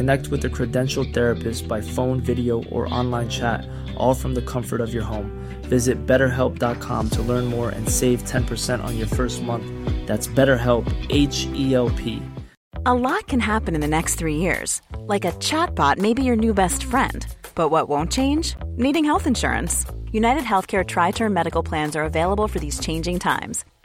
Connect with a credentialed therapist by phone, video, or online chat, all from the comfort of your home. Visit betterhelp.com to learn more and save 10% on your first month. That's BetterHelp, H E L P. A lot can happen in the next three years. Like a chatbot may be your new best friend. But what won't change? Needing health insurance. United Healthcare Tri Term Medical Plans are available for these changing times.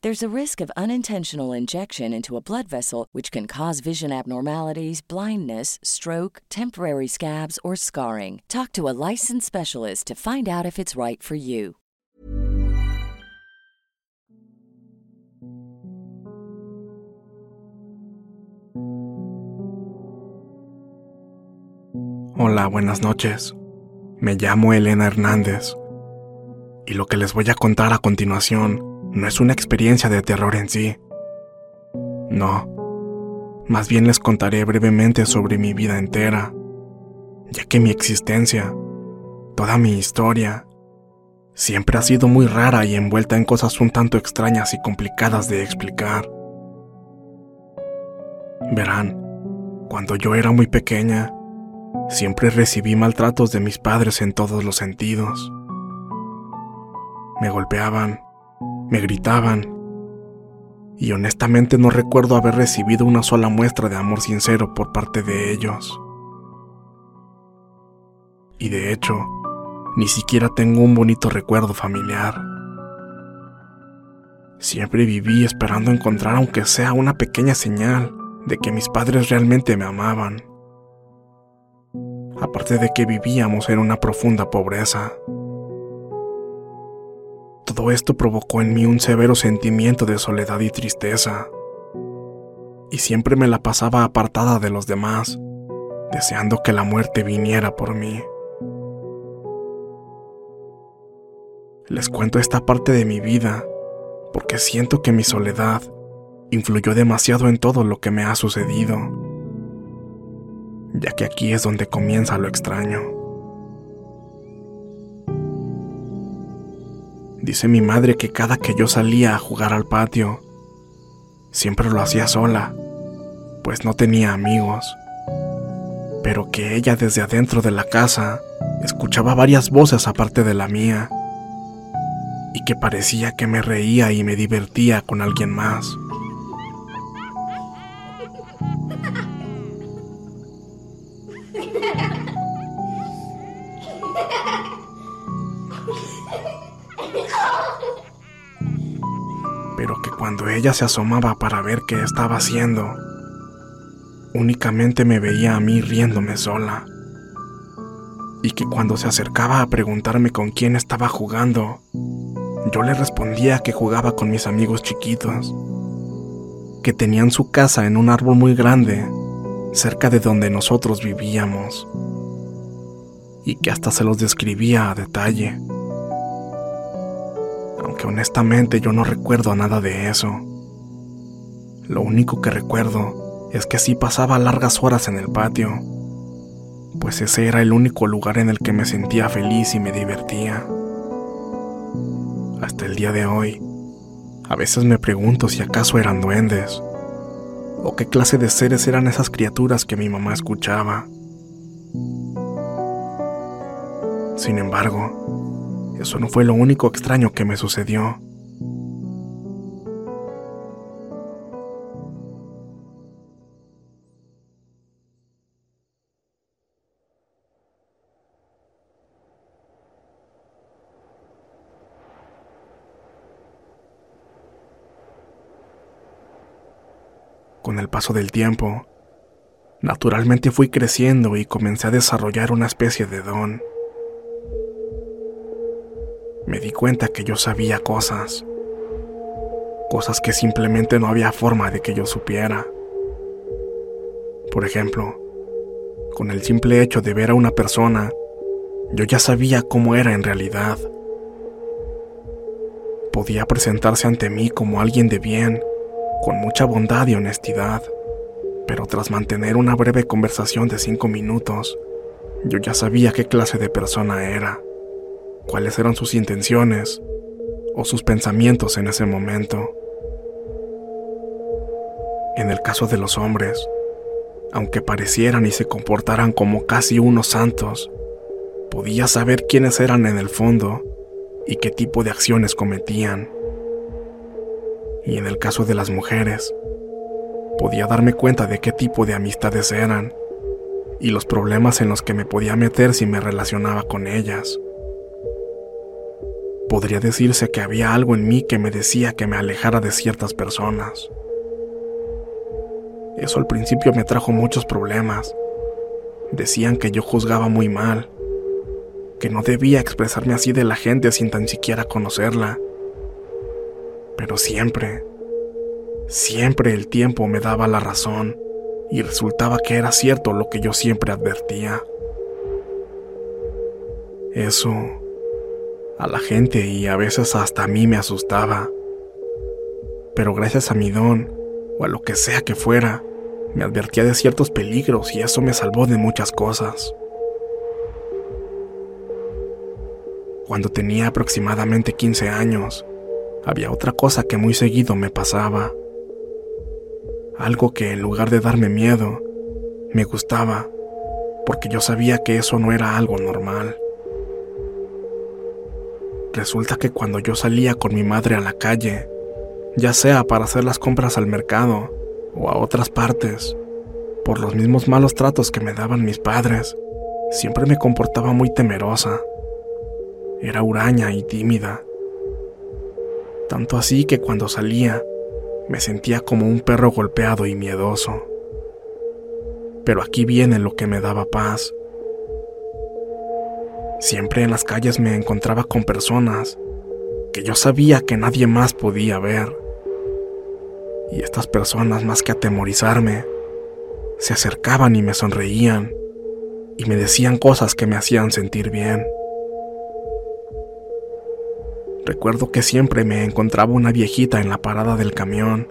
There's a risk of unintentional injection into a blood vessel, which can cause vision abnormalities, blindness, stroke, temporary scabs, or scarring. Talk to a licensed specialist to find out if it's right for you. Hola, buenas noches. Me llamo Elena Hernández. Y lo que les voy a contar a continuación no es una experiencia de terror en sí. No. Más bien les contaré brevemente sobre mi vida entera, ya que mi existencia, toda mi historia, siempre ha sido muy rara y envuelta en cosas un tanto extrañas y complicadas de explicar. Verán, cuando yo era muy pequeña, siempre recibí maltratos de mis padres en todos los sentidos. Me golpeaban, me gritaban, y honestamente no recuerdo haber recibido una sola muestra de amor sincero por parte de ellos. Y de hecho, ni siquiera tengo un bonito recuerdo familiar. Siempre viví esperando encontrar aunque sea una pequeña señal de que mis padres realmente me amaban. Aparte de que vivíamos en una profunda pobreza. Todo esto provocó en mí un severo sentimiento de soledad y tristeza. Y siempre me la pasaba apartada de los demás, deseando que la muerte viniera por mí. Les cuento esta parte de mi vida porque siento que mi soledad influyó demasiado en todo lo que me ha sucedido, ya que aquí es donde comienza lo extraño. Dice mi madre que cada que yo salía a jugar al patio, siempre lo hacía sola, pues no tenía amigos, pero que ella desde adentro de la casa escuchaba varias voces aparte de la mía, y que parecía que me reía y me divertía con alguien más. Ella se asomaba para ver qué estaba haciendo, únicamente me veía a mí riéndome sola. Y que cuando se acercaba a preguntarme con quién estaba jugando, yo le respondía que jugaba con mis amigos chiquitos, que tenían su casa en un árbol muy grande, cerca de donde nosotros vivíamos, y que hasta se los describía a detalle. aunque honestamente yo no recuerdo nada de eso. Lo único que recuerdo es que sí pasaba largas horas en el patio, pues ese era el único lugar en el que me sentía feliz y me divertía. Hasta el día de hoy, a veces me pregunto si acaso eran duendes, o qué clase de seres eran esas criaturas que mi mamá escuchaba. Sin embargo, eso no fue lo único extraño que me sucedió. El paso del tiempo, naturalmente fui creciendo y comencé a desarrollar una especie de don. Me di cuenta que yo sabía cosas, cosas que simplemente no había forma de que yo supiera. Por ejemplo, con el simple hecho de ver a una persona, yo ya sabía cómo era en realidad. Podía presentarse ante mí como alguien de bien, con mucha bondad y honestidad, pero tras mantener una breve conversación de cinco minutos, yo ya sabía qué clase de persona era, cuáles eran sus intenciones o sus pensamientos en ese momento. En el caso de los hombres, aunque parecieran y se comportaran como casi unos santos, podía saber quiénes eran en el fondo y qué tipo de acciones cometían y en el caso de las mujeres, podía darme cuenta de qué tipo de amistades eran y los problemas en los que me podía meter si me relacionaba con ellas. Podría decirse que había algo en mí que me decía que me alejara de ciertas personas. Eso al principio me trajo muchos problemas. Decían que yo juzgaba muy mal, que no debía expresarme así de la gente sin tan siquiera conocerla pero siempre, siempre el tiempo me daba la razón y resultaba que era cierto lo que yo siempre advertía. Eso a la gente y a veces hasta a mí me asustaba. Pero gracias a mi don, o a lo que sea que fuera, me advertía de ciertos peligros y eso me salvó de muchas cosas. Cuando tenía aproximadamente 15 años, había otra cosa que muy seguido me pasaba. Algo que en lugar de darme miedo, me gustaba, porque yo sabía que eso no era algo normal. Resulta que cuando yo salía con mi madre a la calle, ya sea para hacer las compras al mercado o a otras partes, por los mismos malos tratos que me daban mis padres, siempre me comportaba muy temerosa. Era huraña y tímida tanto así que cuando salía me sentía como un perro golpeado y miedoso. Pero aquí viene lo que me daba paz. Siempre en las calles me encontraba con personas que yo sabía que nadie más podía ver. Y estas personas, más que atemorizarme, se acercaban y me sonreían y me decían cosas que me hacían sentir bien. Recuerdo que siempre me encontraba una viejita en la parada del camión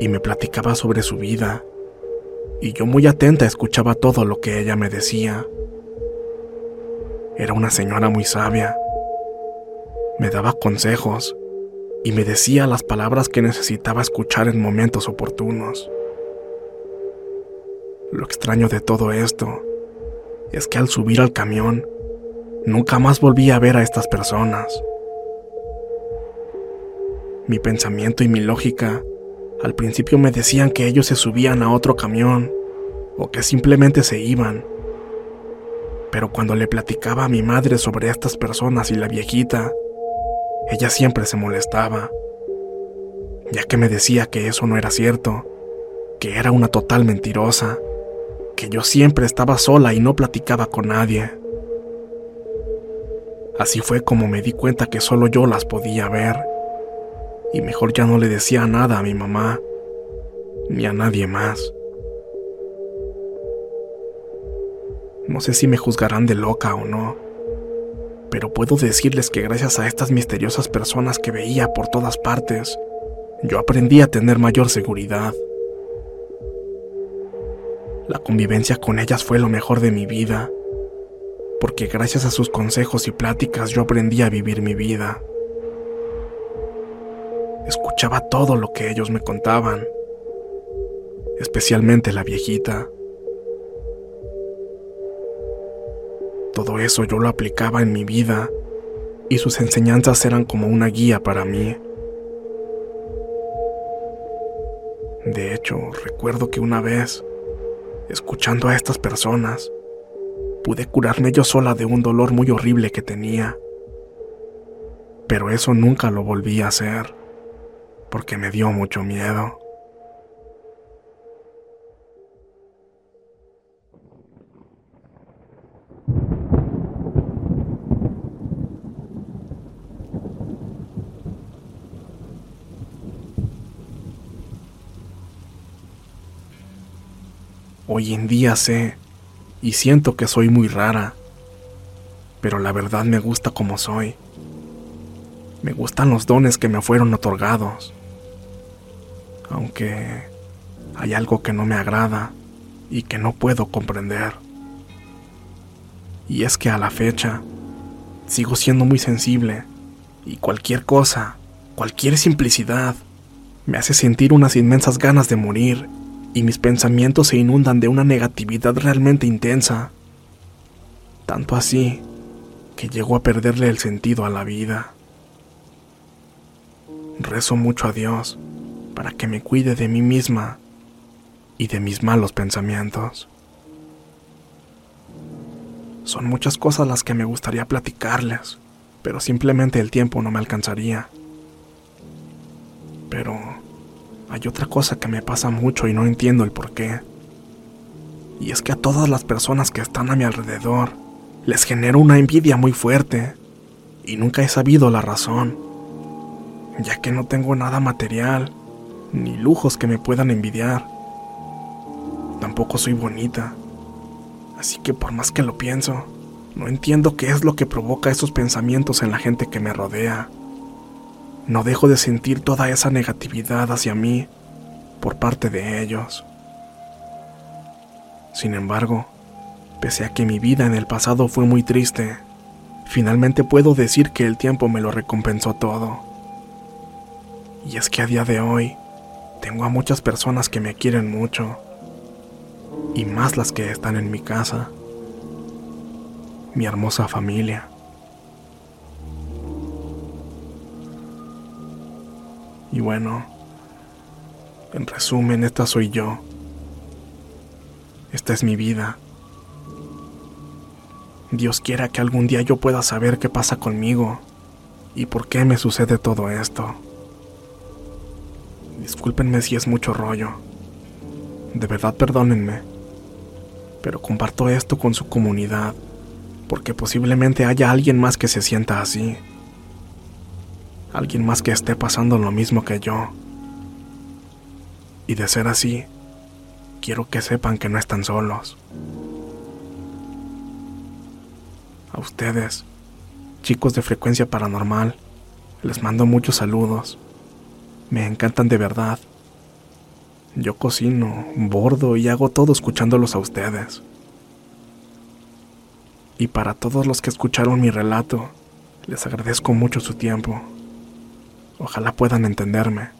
y me platicaba sobre su vida, y yo muy atenta escuchaba todo lo que ella me decía. Era una señora muy sabia. Me daba consejos y me decía las palabras que necesitaba escuchar en momentos oportunos. Lo extraño de todo esto es que al subir al camión, nunca más volví a ver a estas personas. Mi pensamiento y mi lógica al principio me decían que ellos se subían a otro camión o que simplemente se iban. Pero cuando le platicaba a mi madre sobre estas personas y la viejita, ella siempre se molestaba, ya que me decía que eso no era cierto, que era una total mentirosa, que yo siempre estaba sola y no platicaba con nadie. Así fue como me di cuenta que solo yo las podía ver y mejor ya no le decía nada a mi mamá, ni a nadie más. No sé si me juzgarán de loca o no, Pero puedo decirles que gracias a estas misteriosas personas que veía por todas partes, yo aprendí a tener mayor seguridad. La convivencia con ellas fue lo mejor de mi vida, porque gracias a sus consejos y pláticas yo aprendí a vivir mi vida. Escuchaba todo lo que ellos me contaban, especialmente la viejita. Todo eso yo lo aplicaba en mi vida y sus enseñanzas eran como una guía para mí. De hecho, recuerdo que una vez, escuchando a estas personas, pude curarme yo sola de un dolor muy horrible que tenía. Pero eso nunca lo volví a hacer, porque me dio mucho miedo. Hoy en día sé y siento que soy muy rara, pero la verdad me gusta como soy. Me gustan los dones que me fueron otorgados, aunque hay algo que no me agrada y que no puedo comprender. Y es que a la fecha sigo siendo muy sensible y cualquier cosa, cualquier simplicidad, me hace sentir unas inmensas ganas de morir y mis pensamientos se inundan de una negatividad realmente intensa. Tanto así que llego a perderle el sentido a la vida. Rezo mucho a Dios para que me cuide de mí misma y de mis malos pensamientos. Son muchas cosas las que me gustaría platicarles, pero simplemente el tiempo no me alcanzaría. Pero hay otra cosa que me pasa mucho y no entiendo el por qué. Y es que a todas las personas que están a mi alrededor les genero una envidia muy fuerte y nunca he sabido la razón, ya que no tengo nada material ni lujos que me puedan envidiar. Tampoco soy bonita, así que por más que lo pienso, no entiendo qué es lo que provoca esos pensamientos en la gente que me rodea. No dejo de sentir toda esa negatividad hacia mí por parte de ellos. Sin embargo, pese a que mi vida en el pasado fue muy triste, finalmente puedo decir que el tiempo me lo recompensó todo. Y es que a día de hoy tengo a muchas personas que me quieren mucho, y más las que están en mi casa, mi hermosa familia. Y bueno, en resumen, esta soy yo. Esta es mi vida. Dios quiera que algún día yo pueda saber qué pasa conmigo y por qué me sucede todo esto. Discúlpenme si es mucho rollo. De verdad perdónenme. Pero comparto esto con su comunidad porque posiblemente haya alguien más que se sienta así alguien más que esté pasando lo mismo que yo. Y de ser así, quiero que sepan que no están solos. A ustedes, chicos de frecuencia paranormal, les mando muchos saludos. Me encantan de verdad. Yo cocino, bordo y hago todo escuchándolos a ustedes. Y para todos los que escucharon mi relato, les agradezco mucho su tiempo. Ojalá puedan entenderme.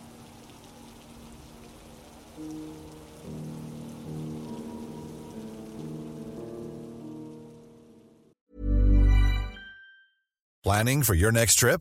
Planning for your next trip?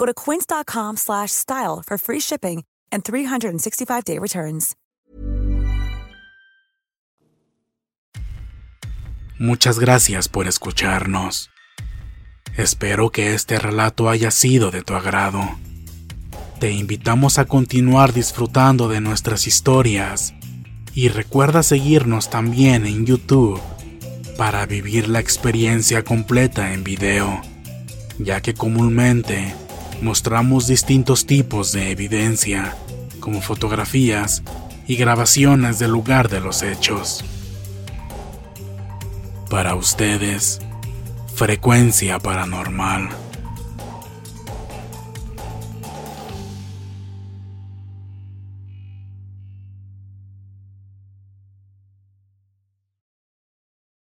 Go to quince.com/style for free shipping and 365-day returns. Muchas gracias por escucharnos. Espero que este relato haya sido de tu agrado. Te invitamos a continuar disfrutando de nuestras historias y recuerda seguirnos también en YouTube para vivir la experiencia completa en video, ya que comúnmente mostramos distintos tipos de evidencia, como fotografías y grabaciones del lugar de los hechos. Para ustedes, frecuencia paranormal.